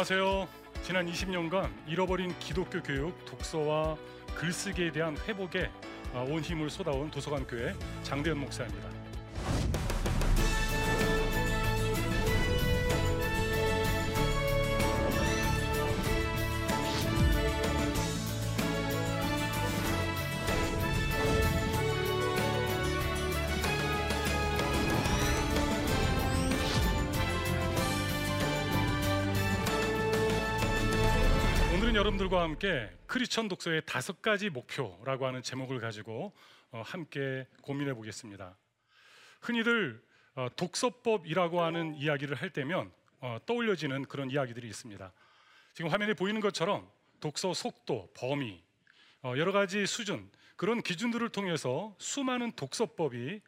안녕하세요. 지난 20년간 잃어버린 기독교 교육, 독서와 글쓰기에 대한 회복에 아, 온 힘을 쏟아온 도서관 교회 장대현 목사입니다. 오늘은 여러분들과 함께 크리스천 독서의 다섯 가지 목표라고 하는 제목을 가지고 어, 함께 고민해 보겠습니다. 흔히들 어, 독서법이라고 하는 이야기를 할 때면 어, 떠올려지는 그런 이야기들이 있습니다. 지금 화면에 보이는 것처럼 독서 속도, 범위, 여러 가지 수준 그런 기준들을 통해서 수많은 독서법이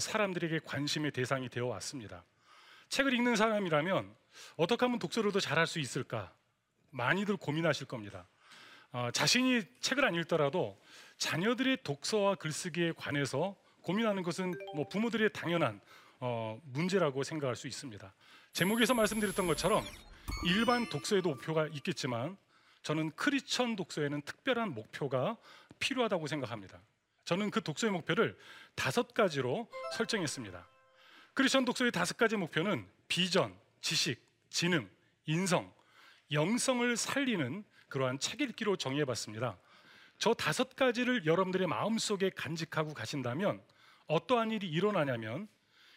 사람들에게 관심의 대상이 되어 왔습니다. 책을 읽는 사람이라면 어떻게 하면 독서를 더 잘할 수 있을까? 많이들 고민하실 겁니다. 어, 자신이 책을 안 읽더라도 자녀들의 독서와 글쓰기에 관해서 고민하는 것은 뭐 부모들의 당연한 어, 문제라고 생각할 수 있습니다. 제목에서 말씀드렸던 것처럼 일반 독서에도 목표가 있겠지만 저는 크리스천 독서에는 특별한 목표가 필요하다고 생각합니다. 저는 그 독서의 목표를 다섯 가지로 설정했습니다. 크리스천 독서의 다섯 가지 목표는 비전, 지식, 지능, 인성, 영성을 살리는 그러한 책 읽기로 정해봤습니다. 저 다섯 가지를 여러분들의 마음속에 간직하고 가신다면 어떠한 일이 일어나냐면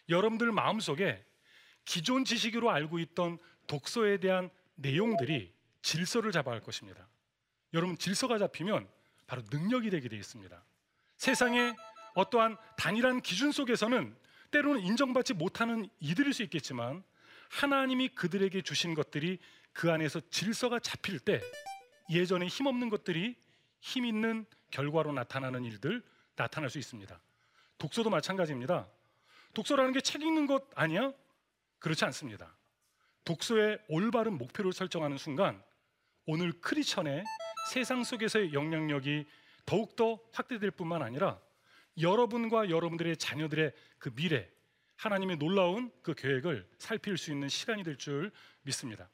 여러분들 마음속에 기존 지식으로 알고 있던 독서에 대한 내용들이 질서를 잡아갈 것입니다. 여러분 질서가 잡히면 바로 능력이 되게 되어 있습니다. 세상에 어떠한 단일한 기준 속에서는 때로는 인정받지 못하는 이들일 수 있겠지만 하나님이 그들에게 주신 것들이 그 안에서 질서가 잡힐 때 예전에 힘없는 것들이 힘 있는 결과로 나타나는 일들 나타날 수 있습니다. 독서도 마찬가지입니다. 독서라는 게 책 읽는 것 아니야? 그렇지 않습니다. 독서의 올바른 목표를 설정하는 순간 오늘 크리천의 세상 속에서의 영향력이 더욱더 확대될 뿐만 아니라 여러분과 여러분들의 자녀들의 그 미래, 하나님의 놀라운 그 계획을 살필 수 있는 시간이 될 줄 믿습니다.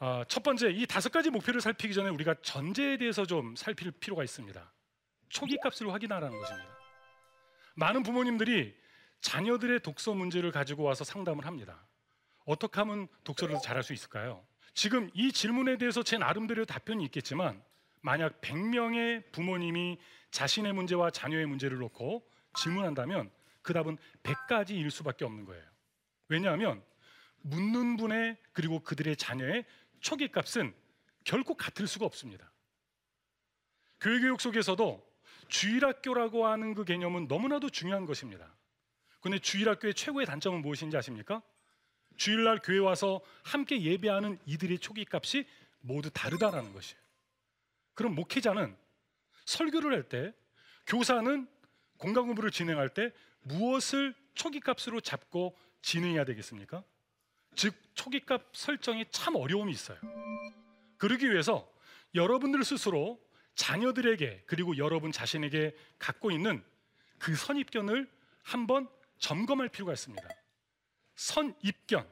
어, 첫 번째 이 다섯 가지 목표를 살피기 전에 우리가 전제에 대해서 좀 살필 필요가 있습니다. 초기 값을 확인하라는 것입니다. 많은 부모님들이 자녀들의 독서 문제를 가지고 와서 상담을 합니다. 어떻게 하면 독서를 더 잘할 수 있을까요? 지금 이 질문에 대해서 제 나름대로 답변이 있겠지만 만약 100명의 부모님이 자신의 문제와 자녀의 문제를 놓고 질문한다면 그 답은 100가지일 수밖에 없는 거예요. 왜냐하면 묻는 분의 그리고 그들의 자녀의 초기 값은 결코 같을 수가 없습니다. 교회교육 속에서도 주일학교라고 하는 그 개념은 너무나도 중요한 것입니다. 근데 주일학교의 최고의 단점은 무엇인지 아십니까? 주일날 교회 와서 함께 예배하는 이들의 초기 값이 모두 다르다라는 것이에요. 그럼 목회자는 설교를 할 때, 교사는 공간 공부를 진행할 때 무엇을 초기 값으로 잡고 진행해야 되겠습니까? 즉 초기값 설정이 참 어려움이 있어요. 그러기 위해서 여러분들 스스로 자녀들에게 그리고 여러분 자신에게 갖고 있는 그 선입견을 한번 점검할 필요가 있습니다. 선입견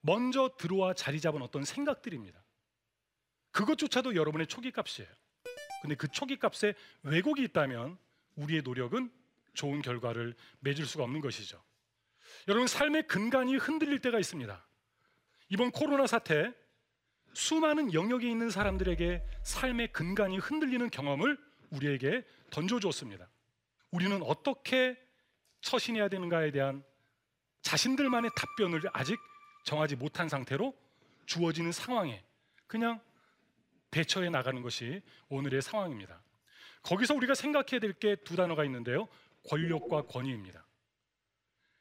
먼저 들어와 자리 잡은 어떤 생각들입니다. 그것조차도 여러분의 초기 값이에요. 근데 그 초기 값에 왜곡이 있다면 우리의 노력은 좋은 결과를 맺을 수가 없는 것이죠. 여러분 삶의 근간이 흔들릴 때가 있습니다. 이번 코로나 사태 수많은 영역에 있는 사람들에게 삶의 근간이 흔들리는 경험을 우리에게 던져주었습니다. 우리는 어떻게 처신해야 되는가에 대한 자신들만의 답변을 아직 정하지 못한 상태로 주어지는 상황에 그냥 대처해 나가는 것이 오늘의 상황입니다. 거기서 우리가 생각해야 될 게 두 단어가 있는데요. 권력과 권위입니다.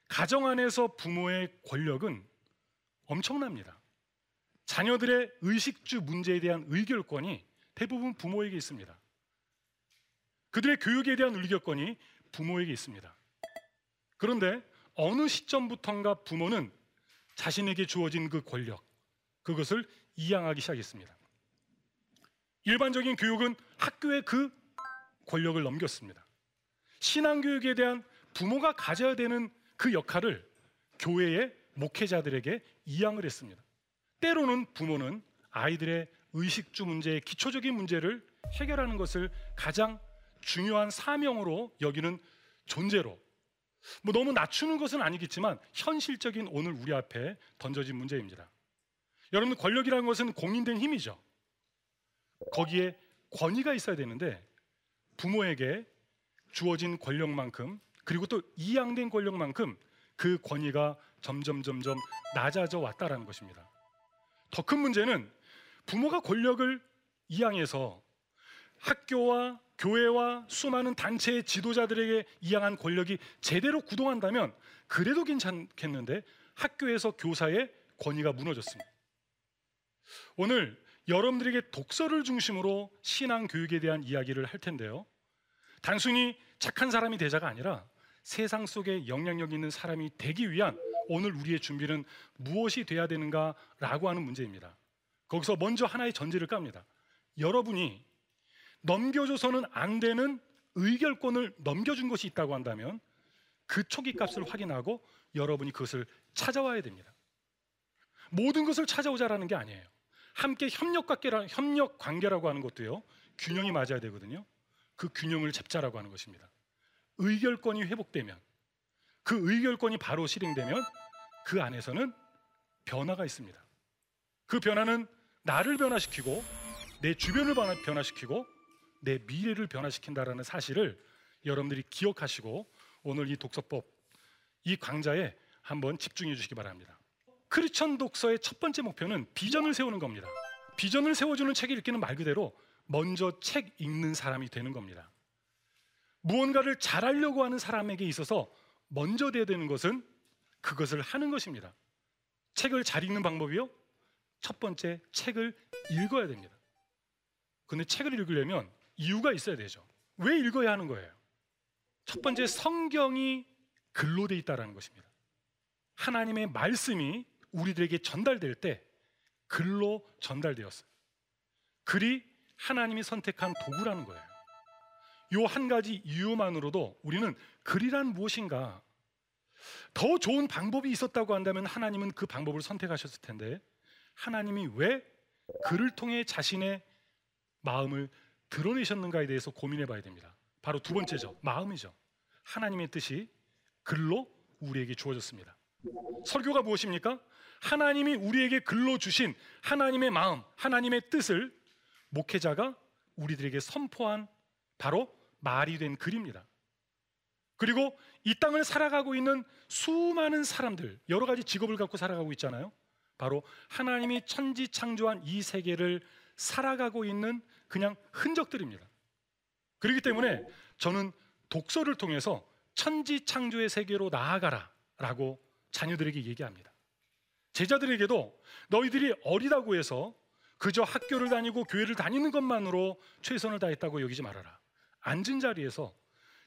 가정 안에서 부모의 권력은 엄청납니다. 자녀들의 의식주 문제에 대한 의결권이 대부분 부모에게 있습니다. 그들의 교육에 대한 의결권이 부모에게 있습니다. 그런데 어느 시점부턴가 부모는 자신에게 주어진 그 권력, 그것을 이양하기 시작했습니다. 일반적인 교육은 학교에 그 권력을 넘겼습니다. 신앙교육에 대한 부모가 가져야 되는 그 역할을 교회의 목회자들에게 이양을 했습니다. 때로는 부모는 아이들의 의식주 문제의 기초적인 문제를 해결하는 것을 가장 중요한 사명으로 여기는 존재로 뭐 너무 낮추는 것은 아니겠지만 현실적인 오늘 우리 앞에 던져진 문제입니다. 여러분 권력이라는 것은 공인된 힘이죠. 거기에 권위가 있어야 되는데 부모에게 주어진 권력만큼 그리고 또 이양된 권력만큼 그 권위가 점점 점점 낮아져 왔다라는 것입니다. 더 큰 문제는 부모가 권력을 이양해서 학교와 교회와 수많은 단체의 지도자들에게 이양한 권력이 제대로 구동한다면 그래도 괜찮겠는데 학교에서 교사의 권위가 무너졌습니다. 오늘 여러분들에게 독서를 중심으로 신앙 교육에 대한 이야기를 할 텐데요. 단순히 착한 사람이 되자가 아니라 세상 속에 영향력 있는 사람이 되기 위한 오늘 우리의 준비는 무엇이 돼야 되는가라고 하는 문제입니다. 거기서 먼저 하나의 전제를 깝니다. 여러분이 넘겨줘서는 안 되는 의결권을 넘겨준 것이 있다고 한다면 그 초기 값을 확인하고 여러분이 그것을 찾아와야 됩니다. 모든 것을 찾아오자라는 게 아니에요. 함께 협력 관계라 협력 관계라고 하는 것도요. 균형이 맞아야 되거든요. 그 균형을 잡자라고 하는 것입니다. 의결권이 회복되면 그 의결권이 바로 실행되면 그 안에서는 변화가 있습니다. 그 변화는 나를 변화시키고 내 주변을 변화시키고 내 미래를 변화시킨다라는 사실을 여러분들이 기억하시고 오늘 이 독서법 이 강좌에 한번 집중해 주시기 바랍니다. 크리천 독서의 첫 번째 목표는 비전을 세우는 겁니다. 비전을 세워주는 책을 읽기는 말 그대로 먼저 책 읽는 사람이 되는 겁니다. 무언가를 잘하려고 하는 사람에게 있어서 먼저 돼야 되는 것은 그것을 하는 것입니다. 책을 잘 읽는 방법이요? 첫 번째, 책을 읽어야 됩니다. 근데 책을 읽으려면 이유가 있어야 되죠. 왜 읽어야 하는 거예요? 첫 번째, 성경이 글로 돼 있다라는 것입니다. 하나님의 말씀이 우리들에게 전달될 때 글로 전달되었어요. 글이 하나님이 선택한 도구라는 거예요. 요 한 가지 이유만으로도 우리는 글이란 무엇인가 더 좋은 방법이 있었다고 한다면 하나님은 그 방법을 선택하셨을 텐데 하나님이 왜 글을 통해 자신의 마음을 드러내셨는가에 대해서 고민해 봐야 됩니다. 바로 두 번째죠. 마음이죠. 하나님의 뜻이 글로 우리에게 주어졌습니다. 설교가 무엇입니까? 하나님이 우리에게 글로 주신 하나님의 마음, 하나님의 뜻을 목회자가 우리들에게 선포한 바로 말이 된 글입니다. 그리고 이 땅을 살아가고 있는 수많은 사람들, 여러 가지 직업을 갖고 살아가고 있잖아요. 바로 하나님이 천지 창조한 이 세계를 살아가고 있는 그냥 흔적들입니다. 그렇기 때문에 저는 독서를 통해서 천지 창조의 세계로 나아가라 라고 자녀들에게 얘기합니다. 제자들에게도 너희들이 어리다고 해서 그저 학교를 다니고 교회를 다니는 것만으로 최선을 다했다고 여기지 말아라. 앉은 자리에서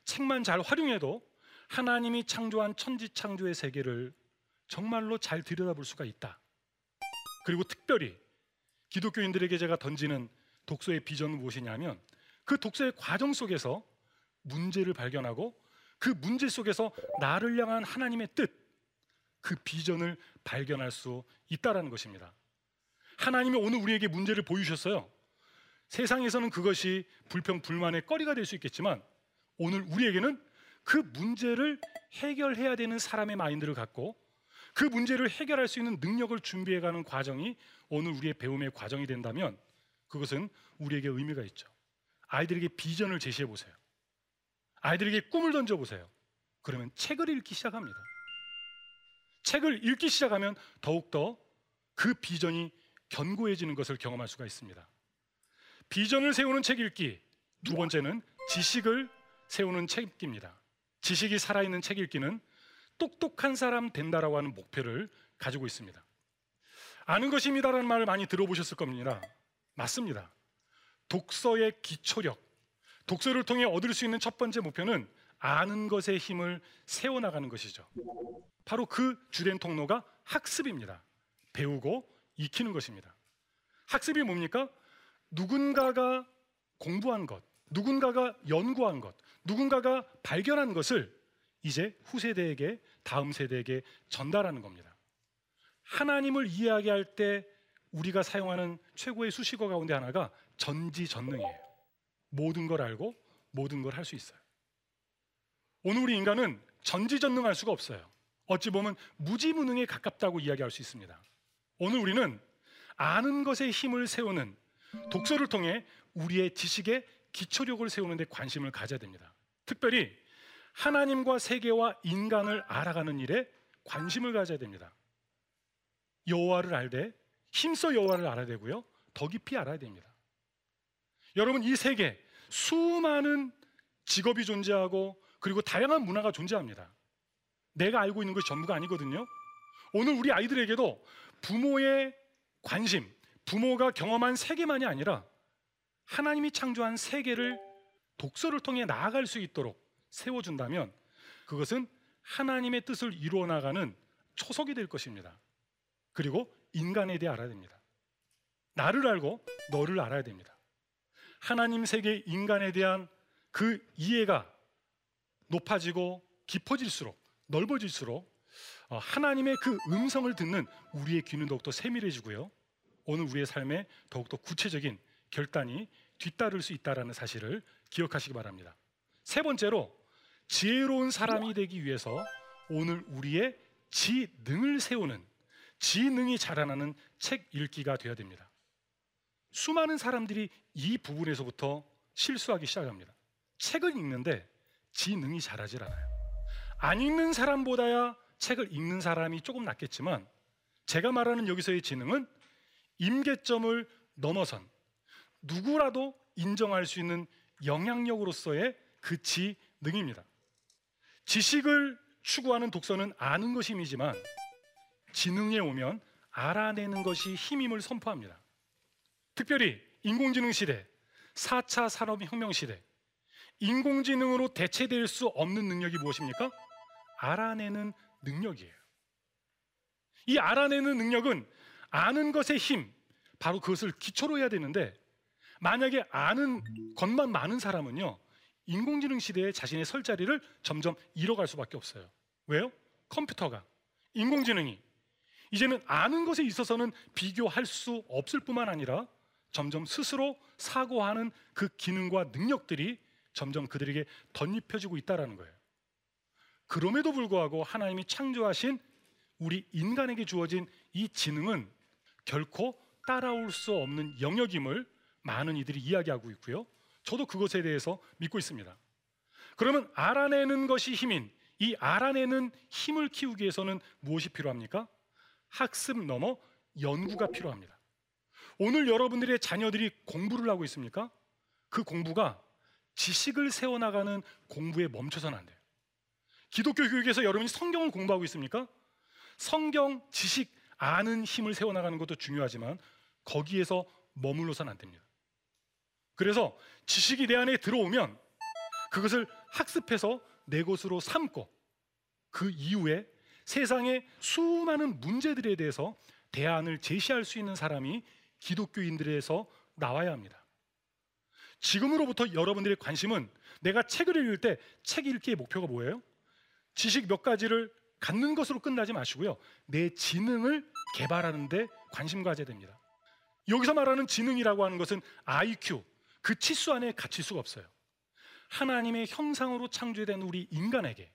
책만 잘 활용해도 하나님이 창조한 천지 창조의 세계를 정말로 잘 들여다볼 수가 있다. 그리고 특별히 기독교인들에게 제가 던지는 독서의 비전은 무엇이냐면 그 독서의 과정 속에서 문제를 발견하고 그 문제 속에서 나를 향한 하나님의 뜻, 그 비전을 발견할 수 있다라는 것입니다. 하나님이 오늘 우리에게 문제를 보여주셨어요. 세상에서는 그것이 불평 불만의 거리가 될 수 있겠지만 오늘 우리에게는 그 문제를 해결해야 되는 사람의 마인드를 갖고 그 문제를 해결할 수 있는 능력을 준비해 가는 과정이 오늘 우리의 배움의 과정이 된다면 그것은 우리에게 의미가 있죠. 아이들에게 비전을 제시해 보세요. 아이들에게 꿈을 던져 보세요. 그러면 책을 읽기 시작합니다. 책을 읽기 시작하면 더욱더 그 비전이 견고해지는 것을 경험할 수가 있습니다. 비전을 세우는 책 읽기. 두 번째는 지식을 세우는 책 읽기입니다. 지식이 살아있는 책 읽기는 똑똑한 사람 된다라고 하는 목표를 가지고 있습니다. 아는 것입니다라는 말을 많이 들어보셨을 겁니다. 맞습니다. 독서의 기초력, 독서를 통해 얻을 수 있는 첫 번째 목표는 아는 것의 힘을 세워나가는 것이죠. 바로 그 주된 통로가 학습입니다. 배우고 익히는 것입니다. 학습이 뭡니까? 누군가가 공부한 것, 누군가가 연구한 것, 누군가가 발견한 것을 이제 후세대에게 다음 세대에게 전달하는 겁니다. 하나님을 이야기할 때 우리가 사용하는 최고의 수식어 가운데 하나가 전지전능이에요. 모든 걸 알고 모든 걸 할 수 있어요. 오늘 우리 인간은 전지전능할 수가 없어요. 어찌 보면 무지무능에 가깝다고 이야기할 수 있습니다. 오늘 우리는 아는 것에 힘을 세우는 독서를 통해 우리의 지식의 기초력을 세우는 데 관심을 가져야 됩니다. 특별히 하나님과 세계와 인간을 알아가는 일에 관심을 가져야 됩니다. 여호와를 알되 힘써 여호와를 알아야 되고요. 더 깊이 알아야 됩니다. 여러분 이 세계 수많은 직업이 존재하고 그리고 다양한 문화가 존재합니다. 내가 알고 있는 것이 전부가 아니거든요. 오늘 우리 아이들에게도 부모의 관심, 부모가 경험한 세계만이 아니라 하나님이 창조한 세계를 독서를 통해 나아갈 수 있도록 세워준다면 그것은 하나님의 뜻을 이루어 나가는 초석이 될 것입니다. 그리고 인간에 대해 알아야 됩니다. 나를 알고 너를 알아야 됩니다. 하나님 세계 인간에 대한 그 이해가 높아지고 깊어질수록 넓어질수록 어, 하나님의 그 음성을 듣는 우리의 귀는 더욱더 세밀해지고요. 오늘 우리의 삶에 더욱더 구체적인 결단이 뒤따를 수 있다라는 사실을 기억하시기 바랍니다. 세 번째로 지혜로운 사람이 되기 위해서 오늘 우리의 지능을 세우는 지능이 자라나는 책 읽기가 되어야 됩니다. 수많은 사람들이 이 부분에서부터 실수하기 시작합니다. 책을 읽는데 지능이 자라질 않아요. 안 읽는 사람보다야 책을 읽는 사람이 조금 낫겠지만 제가 말하는 여기서의 지능은 임계점을 넘어선 누구라도 인정할 수 있는 영향력으로서의 그 지능입니다. 지식을 추구하는 독서는 아는 것이 힘이지만 지능에 오면 알아내는 것이 힘임을 선포합니다. 특별히 인공지능 시대, 4차 산업혁명 시대, 인공지능으로 대체될 수 없는 능력이 무엇입니까? 알아내는 능력이에요. 이 알아내는 능력은 아는 것의 힘, 바로 그것을 기초로 해야 되는데 만약에 아는 것만 많은 사람은요 인공지능 시대에 자신의 설 자리를 점점 잃어갈 수밖에 없어요. 왜요? 컴퓨터가 인공지능이 이제는 아는 것에 있어서는 비교할 수 없을 뿐만 아니라 점점 스스로 사고하는 그 기능과 능력들이 점점 그들에게 덧입혀지고 있다라는 거예요. 그럼에도 불구하고 하나님이 창조하신 우리 인간에게 주어진 이 지능은 결코 따라올 수 없는 영역임을 많은 이들이 이야기하고 있고요. 저도 그것에 대해서 믿고 있습니다. 그러면 알아내는 것이 힘인 이 알아내는 힘을 키우기 위해서는 무엇이 필요합니까? 학습 넘어 연구가 필요합니다. 오늘 여러분들의 자녀들이 공부를 하고 있습니까? 그 공부가 지식을 세워나가는 공부에 멈춰서는 안 돼요. 기독교 교육에서 여러분이 성경을 공부하고 있습니까? 성경 지식 아는 힘을 세워나가는 것도 중요하지만 거기에서 머물러서는 안 됩니다. 그래서 지식이 내 안에 들어오면 그것을 학습해서 내 것으로 삼고 그 이후에 세상의 수많은 문제들에 대해서 대안을 제시할 수 있는 사람이 기독교인들에서 나와야 합니다. 지금으로부터 여러분들의 관심은 내가 책을 읽을 때 책 읽기의 목표가 뭐예요? 지식 몇 가지를 갖는 것으로 끝나지 마시고요. 내 지능을 개발하는 데 관심 가져야 됩니다. 여기서 말하는 지능이라고 하는 것은 IQ, 그 치수 안에 갇힐 수가 없어요. 하나님의 형상으로 창조된 우리 인간에게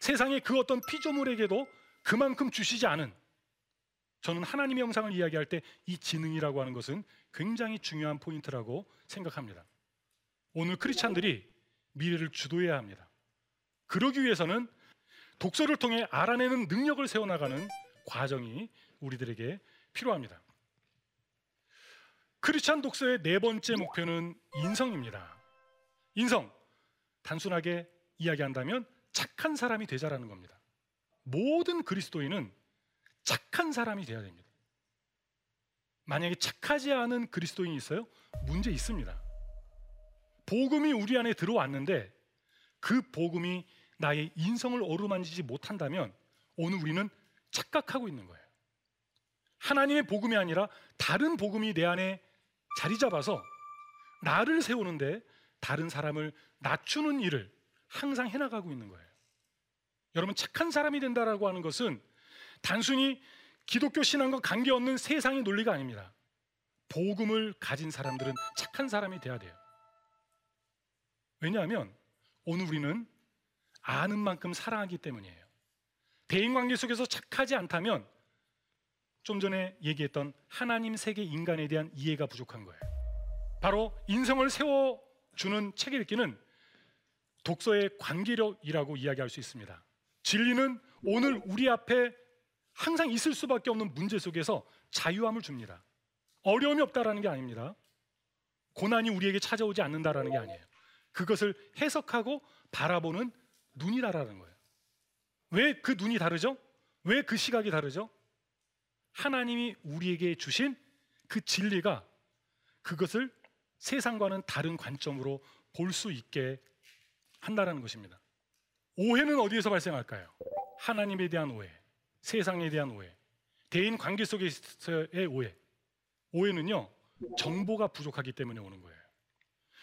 세상의 그 어떤 피조물에게도 그만큼 주시지 않은 저는 하나님의 형상을 이야기할 때 이 지능이라고 하는 것은 굉장히 중요한 포인트라고 생각합니다. 오늘 크리스찬들이 미래를 주도해야 합니다. 그러기 위해서는 독서를 통해 알아내는 능력을 세워나가는 과정이 우리들에게 필요합니다. 크리스찬 독서의 네 번째 목표는 인성입니다. 인성 단순하게 이야기한다면 착한 사람이 되자라는 겁니다. 모든 그리스도인은 착한 사람이 되어야 됩니다. 만약에 착하지 않은 그리스도인이 있어요? 문제 있습니다. 복음이 우리 안에 들어왔는데 그 복음이 나의 인성을 어루만지지 못한다면 오늘 우리는 착각하고 있는 거예요. 하나님의 복음이 아니라 다른 복음이 내 안에 자리 잡아서 나를 세우는데 다른 사람을 낮추는 일을 항상 해나가고 있는 거예요. 여러분 착한 사람이 된다라고 하는 것은 단순히 기독교 신앙과 관계없는 세상의 논리가 아닙니다. 복음을 가진 사람들은 착한 사람이 돼야 돼요. 왜냐하면 오늘 우리는 아는 만큼 사랑하기 때문이에요. 대인 관계 속에서 착하지 않다면 좀 전에 얘기했던 하나님 세계 인간에 대한 이해가 부족한 거예요. 바로 인성을 세워 주는 책 읽기는 독서의 관계력이라고 이야기할 수 있습니다. 진리는 오늘 우리 앞에 항상 있을 수밖에 없는 문제 속에서 자유함을 줍니다. 어려움이 없다라는 게 아닙니다. 고난이 우리에게 찾아오지 않는다라는 게 아니에요. 그것을 해석하고 바라보는 눈이다라는 거예요. 왜 그 눈이 다르죠? 왜 그 시각이 다르죠? 하나님이 우리에게 주신 그 진리가 그것을 세상과는 다른 관점으로 볼 수 있게 한다라는 것입니다. 오해는 어디에서 발생할까요? 하나님에 대한 오해, 세상에 대한 오해, 대인 관계 속에서의 오해. 오해는요, 정보가 부족하기 때문에 오는 거예요.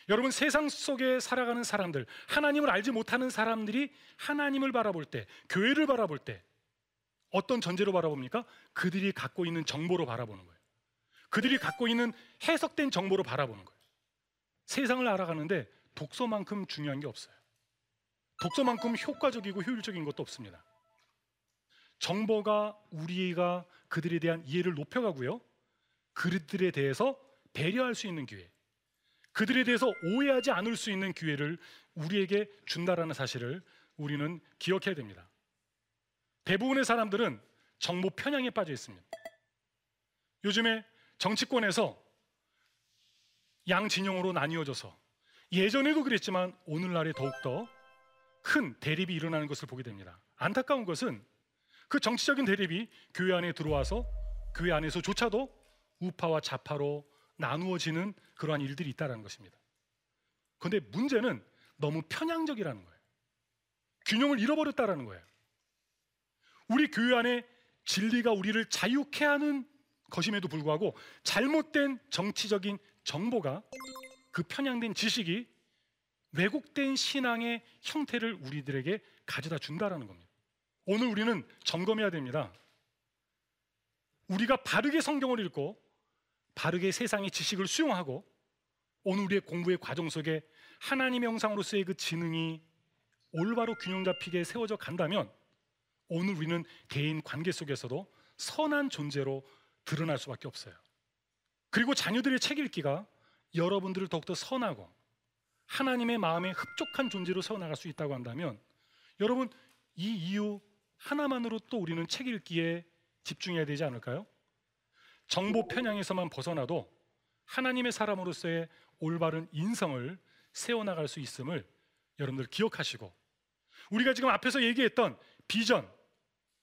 여러분, 세상 속에 살아가는 사람들, 하나님을 알지 못하는 사람들이 하나님을 바라볼 때, 교회를 바라볼 때, 어떤 전제로 바라봅니까? 그들이 갖고 있는 정보로 바라보는 거예요. 그들이 갖고 있는 해석된 정보로 바라보는 거예요. 세상을 알아가는데 독서만큼 중요한 게 없어요. 독서만큼 효과적이고 효율적인 것도 없습니다. 정보가 우리가 그들에 대한 이해를 높여가고요. 그들에 대해서 배려할 수 있는 기회, 그들에 대해서 오해하지 않을 수 있는 기회를 우리에게 준다라는 사실을 우리는 기억해야 됩니다. 대부분의 사람들은 정보 편향에 빠져 있습니다. 요즘에 정치권에서 양 진영으로 나뉘어져서 예전에도 그랬지만 오늘날에 더욱더 큰 대립이 일어나는 것을 보게 됩니다. 안타까운 것은 그 정치적인 대립이 교회 안에 들어와서 교회 안에서조차도 우파와 좌파로 나누어지는 그러한 일들이 있다는 것입니다. 그런데 문제는 너무 편향적이라는 거예요. 균형을 잃어버렸다라는 거예요. 우리 교회 안에 진리가 우리를 자유케 하는 것임에도 불구하고 잘못된 정치적인 정보가 그 편향된 지식이 왜곡된 신앙의 형태를 우리들에게 가져다 준다라는 겁니다. 오늘 우리는 점검해야 됩니다. 우리가 바르게 성경을 읽고 바르게 세상의 지식을 수용하고 오늘 우리의 공부의 과정 속에 하나님의 형상으로서의 그 지능이 올바로 균형 잡히게 세워져 간다면 오늘 우리는 개인 관계 속에서도 선한 존재로 드러날 수밖에 없어요. 그리고 자녀들의 책 읽기가 여러분들을 더욱더 선하고 하나님의 마음에 흡족한 존재로 세워나갈 수 있다고 한다면 여러분 이 이유 하나만으로 또 우리는 책 읽기에 집중해야 되지 않을까요? 정보 편향에서만 벗어나도 하나님의 사람으로서의 올바른 인성을 세워나갈 수 있음을 여러분들 기억하시고 우리가 지금 앞에서 얘기했던 비전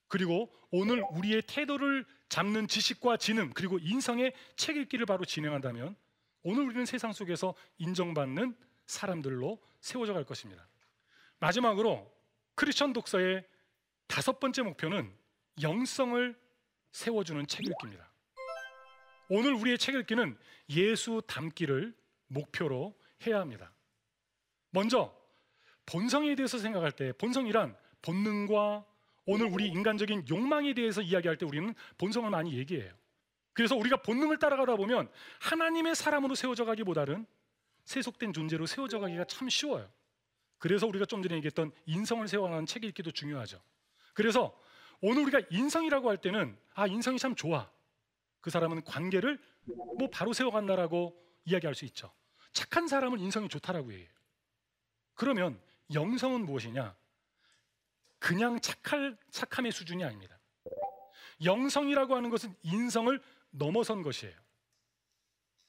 그리고 오늘 우리의 태도를 잡는 지식과 지능 그리고 인성의 책 읽기를 바로 진행한다면 오늘 우리는 세상 속에서 인정받는 사람들로 세워져 갈 것입니다. 마지막으로 크리스천 독서의 다섯 번째 목표는 영성을 세워주는 책 읽기입니다. 오늘 우리의 책 읽기는 예수 담기를 목표로 해야 합니다. 먼저 본성에 대해서 생각할 때 본성이란 본능과 오늘 우리 인간적인 욕망에 대해서 이야기할 때 우리는 본성을 많이 얘기해요. 그래서 우리가 본능을 따라가다 보면 하나님의 사람으로 세워져 가기보다는 세속된 존재로 세워져 가기가 참 쉬워요. 그래서 우리가 좀 전에 얘기했던 인성을 세워가는 책 읽기도 중요하죠. 그래서 오늘 우리가 인성이라고 할 때는 아 인성이 참 좋아. 그 사람은 관계를 뭐 바로 세워간다라고 이야기할 수 있죠. 착한 사람은 인성이 좋다라고 해요. 그러면 영성은 무엇이냐? 그냥 착할 착함의 수준이 아닙니다. 영성이라고 하는 것은 인성을 넘어선 것이에요.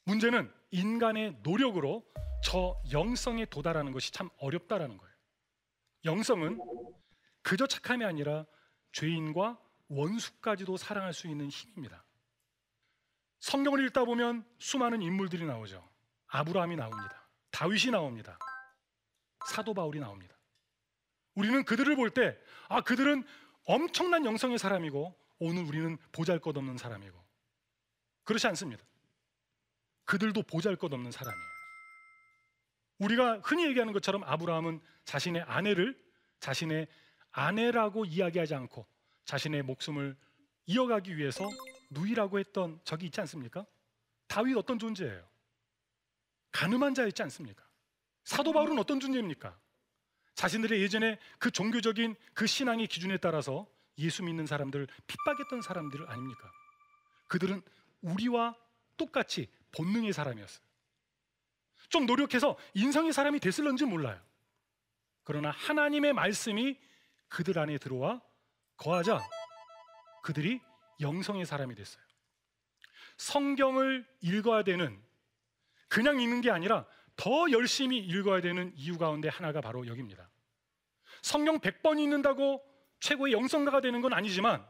문제는 인간의 노력으로 저 영성에 도달하는 것이 참 어렵다라는 거예요. 영성은 그저 착함이 아니라 죄인과 원수까지도 사랑할 수 있는 힘입니다. 성경을 읽다 보면 수많은 인물들이 나오죠. 아브라함이 나옵니다. 다윗이 나옵니다. 사도 바울이 나옵니다. 우리는 그들을 볼 때, 아, 그들은 엄청난 영성의 사람이고, 오늘 우리는 보잘 것 없는 사람이고. 그렇지 않습니다. 그들도 보잘 것 없는 사람이에요. 우리가 흔히 얘기하는 것처럼 아브라함은 자신의 아내를 자신의 아내라고 이야기하지 않고 자신의 목숨을 이어가기 위해서 누이라고 했던 적이 있지 않습니까? 다윗 어떤 존재예요? 가늠한 자였지 않습니까? 사도 바울은 어떤 존재입니까? 자신들의 예전에 그 종교적인 그 신앙의 기준에 따라서 예수 믿는 사람들을 핍박했던 사람들 아닙니까? 그들은 우리와 똑같이 본능의 사람이었어요. 좀 노력해서 인성의 사람이 됐을런지 몰라요. 그러나 하나님의 말씀이 그들 안에 들어와 거하자 그들이 영성의 사람이 됐어요. 성경을 읽어야 되는 그냥 읽는 게 아니라 더 열심히 읽어야 되는 이유 가운데 하나가 바로 여기입니다. 성경 100번 읽는다고 최고의 영성가가 되는 건 아니지만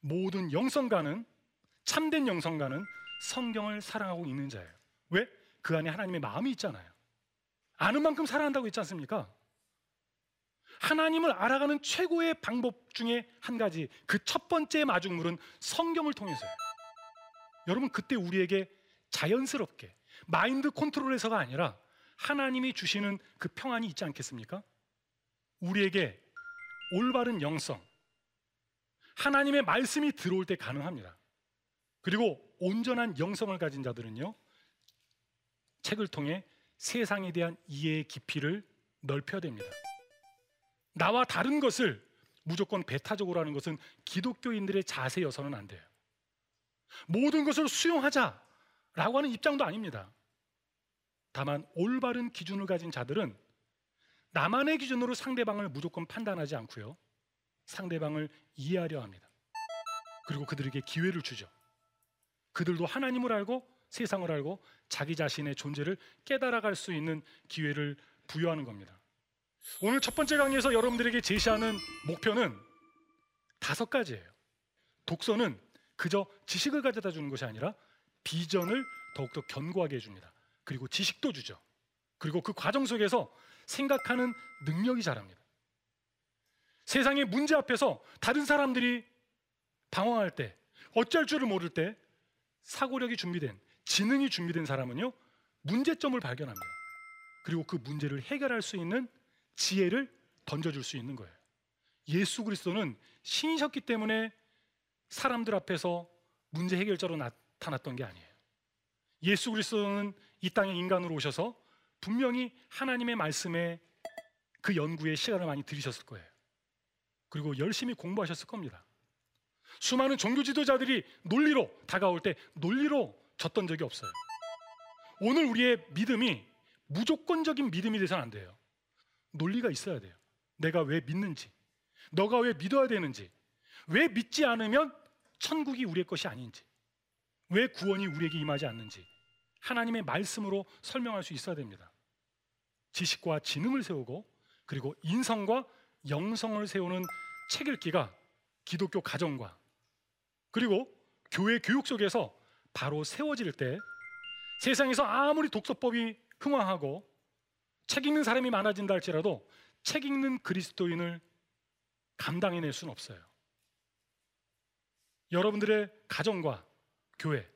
모든 영성가는 참된 영성가는 성경을 사랑하고 있는 자예요. 왜? 그 안에 하나님의 마음이 있잖아요. 아는 만큼 사랑한다고 있지 않습니까? 하나님을 알아가는 최고의 방법 중에 한 가지, 그 첫 번째 마중물은 성경을 통해서요. 여러분, 그때 우리에게 자연스럽게 마인드 컨트롤에서가 아니라 하나님이 주시는 그 평안이 있지 않겠습니까? 우리에게 올바른 영성, 하나님의 말씀이 들어올 때 가능합니다. 그리고 온전한 영성을 가진 자들은요, 책을 통해 세상에 대한 이해의 깊이를 넓혀야 됩니다. 나와 다른 것을 무조건 배타적으로 하는 것은 기독교인들의 자세여서는 안 돼요. 모든 것을 수용하자라고 하는 입장도 아닙니다. 다만 올바른 기준을 가진 자들은 나만의 기준으로 상대방을 무조건 판단하지 않고요. 상대방을 이해하려 합니다. 그리고 그들에게 기회를 주죠. 그들도 하나님을 알고 세상을 알고 자기 자신의 존재를 깨달아갈 수 있는 기회를 부여하는 겁니다. 오늘 첫 번째 강의에서 여러분들에게 제시하는 목표는 다섯 가지예요. 독서는 그저 지식을 가져다 주는 것이 아니라 비전을 더욱더 견고하게 해줍니다. 그리고 지식도 주죠. 그리고 그 과정 속에서 생각하는 능력이 자랍니다. 세상의 문제 앞에서 다른 사람들이 방황할 때, 어쩔 줄을 모를 때 사고력이 준비된, 지능이 준비된 사람은요, 문제점을 발견합니다. 그리고 그 문제를 해결할 수 있는 지혜를 던져줄 수 있는 거예요. 예수 그리스도는 신이셨기 때문에 사람들 앞에서 문제 해결자로 나타났던 게 아니에요. 예수 그리스도는 이 땅에 인간으로 오셔서 분명히 하나님의 말씀에 그 연구에 시간을 많이 들이셨을 거예요. 그리고 열심히 공부하셨을 겁니다. 수많은 종교 지도자들이 논리로 다가올 때 논리로 졌던 적이 없어요. 오늘 우리의 믿음이 무조건적인 믿음이 돼서는 안 돼요. 논리가 있어야 돼요. 내가 왜 믿는지, 너가 왜 믿어야 되는지, 왜 믿지 않으면 천국이 우리의 것이 아닌지, 왜 구원이 우리에게 임하지 않는지, 하나님의 말씀으로 설명할 수 있어야 됩니다. 지식과 지능을 세우고 그리고 인성과 영성을 세우는 책 읽기가 기독교 가정과 그리고 교회 교육 속에서 바로 세워질 때 세상에서 아무리 독서법이 흥황하고 책 읽는 사람이 많아진다 할지라도 책 읽는 그리스도인을 감당해낼 수는 없어요. 여러분들의 가정과 교회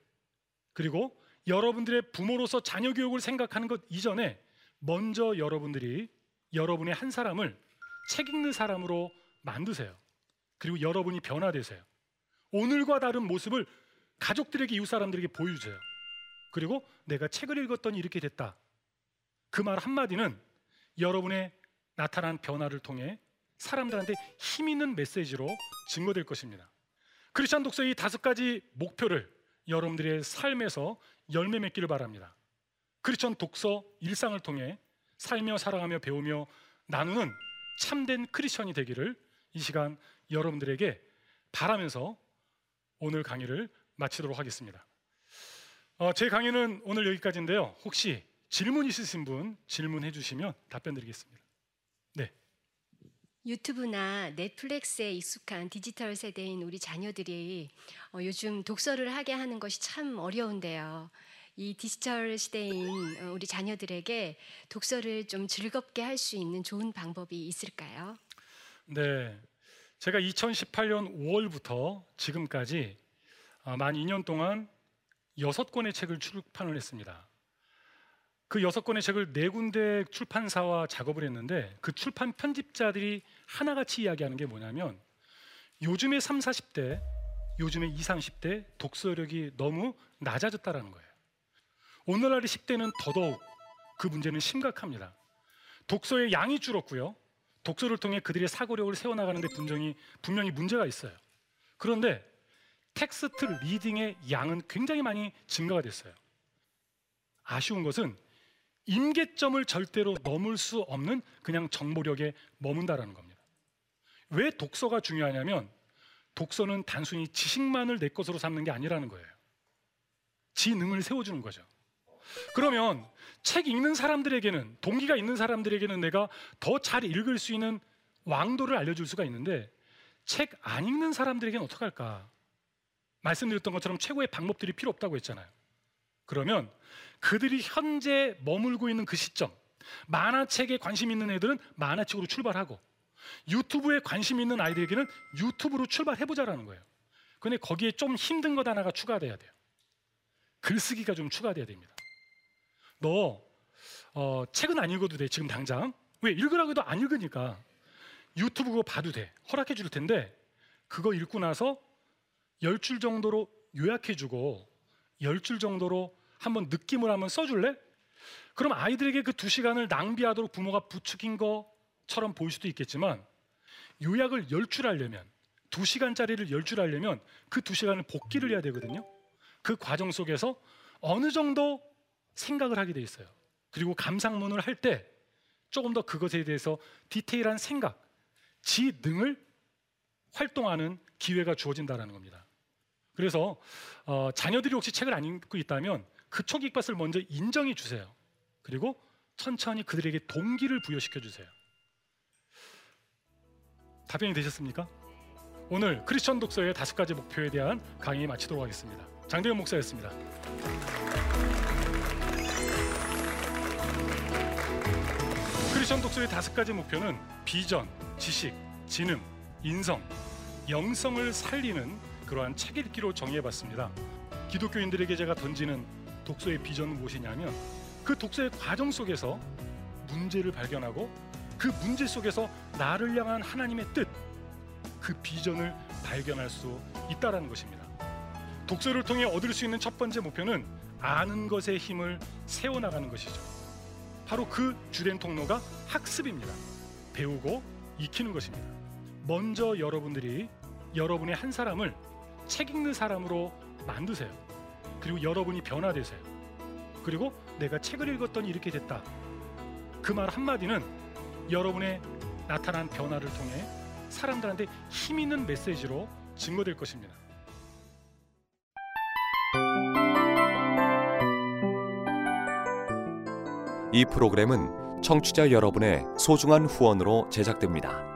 그리고 여러분들의 부모로서 자녀 교육을 생각하는 것 이전에 먼저 여러분들이 여러분의 한 사람을 책 읽는 사람으로 만드세요. 그리고 여러분이 변화되세요. 오늘과 다른 모습을 가족들에게 이웃 사람들에게 보여주세요. 그리고 내가 책을 읽었더니 이렇게 됐다. 그 말 한마디는 여러분의 나타난 변화를 통해 사람들한테 힘 있는 메시지로 증거될 것입니다. 크리스천 독서의 다섯 가지 목표를 여러분들의 삶에서 열매 맺기를 바랍니다. 크리스천 독서 일상을 통해 살며 살아가며 배우며 나누는 참된 크리스천이 되기를 이 시간 여러분들에게 바라면서 오늘 강의를 마치도록 하겠습니다. 어, 제 강의는 오늘 여기까지인데요. 혹시 질문 있으신 분 질문해 주시면 답변 드리겠습니다. 네. 유튜브나 넷플릭스에 익숙한 디지털 세대인 우리 자녀들이 어, 요즘 독서를 하게 하는 것이 참 어려운데요. 이 디지털 시대인 어, 우리 자녀들에게 독서를 좀 즐겁게 할 수 있는 좋은 방법이 있을까요? 네. 제가 2018년 5월부터 지금까지 아, 만 2년 동안 여섯 권의 책을 출판을 했습니다. 그 여섯 권의 책을 네 군데 출판사와 작업을 했는데 그 출판 편집자들이 하나같이 이야기하는 게 뭐냐면 요즘의 3, 40대 요즘의 20, 30대 독서력이 너무 낮아졌다라는 거예요. 오늘날의 10대는 더더욱 그 문제는 심각합니다. 독서의 양이 줄었고요. 독서를 통해 그들의 사고력을 세워나가는데 분명히, 분명히 문제가 있어요. 그런데 text reading의 양은 굉장히 많이 증가가 됐어요. 아쉬운 것은 임계점을 절대로 넘을 수 없는 그냥 정보력에 머문다라는 겁니다. 왜 독서가 중요하냐면 독서는 단순히 지식만을 내 것으로 삼는 게 아니라는 거예요. 지능을 세워주는 거죠. 그러면 책 읽는 사람들에게는 동기가 있는 사람들에게는 내가 더 잘 읽을 수 있는 왕도를 알려줄 수가 있는데 책 안 읽는 사람들에게는 어떡할까? 말씀드렸던 것처럼 최고의 방법들이 필요 없다고 했잖아요. 그러면 그들이 현재 머물고 있는 그 시점, 만화책에 관심 있는 애들은 만화책으로 출발하고 유튜브에 관심 있는 아이들에게는 유튜브로 출발해보자라는 거예요. 근데 거기에 좀 힘든 것 하나가 추가돼야 돼요. 글쓰기가 좀 추가돼야 됩니다. 너 어, 책은 안 읽어도 돼 지금 당장 왜 읽으라고 해도 안 읽으니까 유튜브 그거 봐도 돼 허락해 줄 텐데 그거 읽고 나서 열 줄 정도로 요약해 주고 열 줄 정도로 한번 느낌을 한번 써줄래? 그럼 아이들에게 그 두 시간을 낭비하도록 부모가 부추긴 것처럼 보일 수도 있겠지만 요약을 열 줄 하려면 두 시간짜리를 열 줄 하려면 그 두 시간을 복기를 해야 되거든요. 그 과정 속에서 어느 정도 생각을 하게 돼 있어요. 그리고 감상문을 할 때 조금 더 그것에 대해서 디테일한 생각, 지능을 활동하는 기회가 주어진다는 겁니다. 그래서 어, 자녀들이 혹시 책을 안 읽고 있다면 그 초기밭을 먼저 인정해 주세요. 그리고 천천히 그들에게 동기를 부여시켜 주세요. 답변이 되셨습니까? 오늘 크리스천 독서의 다섯 가지 목표에 대한 강의 마치도록 하겠습니다. 장대현 목사였습니다. 크리스천 독서의 다섯 가지 목표는 비전, 지식, 지능, 인성, 영성을 살리는 그러한 책 읽기로 정해봤습니다. 기독교인들에게 제가 던지는 독서의 비전은 무엇이냐면 그 독서의 과정 속에서 문제를 발견하고 그 문제 속에서 나를 향한 하나님의 뜻, 그 비전을 발견할 수 있다라는 것입니다. 독서를 통해 얻을 수 있는 첫 번째 목표는 아는 것의 힘을 세워 나가는 것이죠. 바로 그 주된 통로가 학습입니다. 배우고 익히는 것입니다. 먼저 여러분들이 여러분의 한 사람을 책 읽는 사람으로 만드세요. 그리고 여러분이 변화되세요. 그리고 내가 책을 읽었더니 이렇게 됐다. 그 말 한마디는 여러분의 나타난 변화를 통해 사람들한테 힘 있는 메시지로 증거될 것입니다. 이 프로그램은 청취자 여러분의 소중한 후원으로 제작됩니다.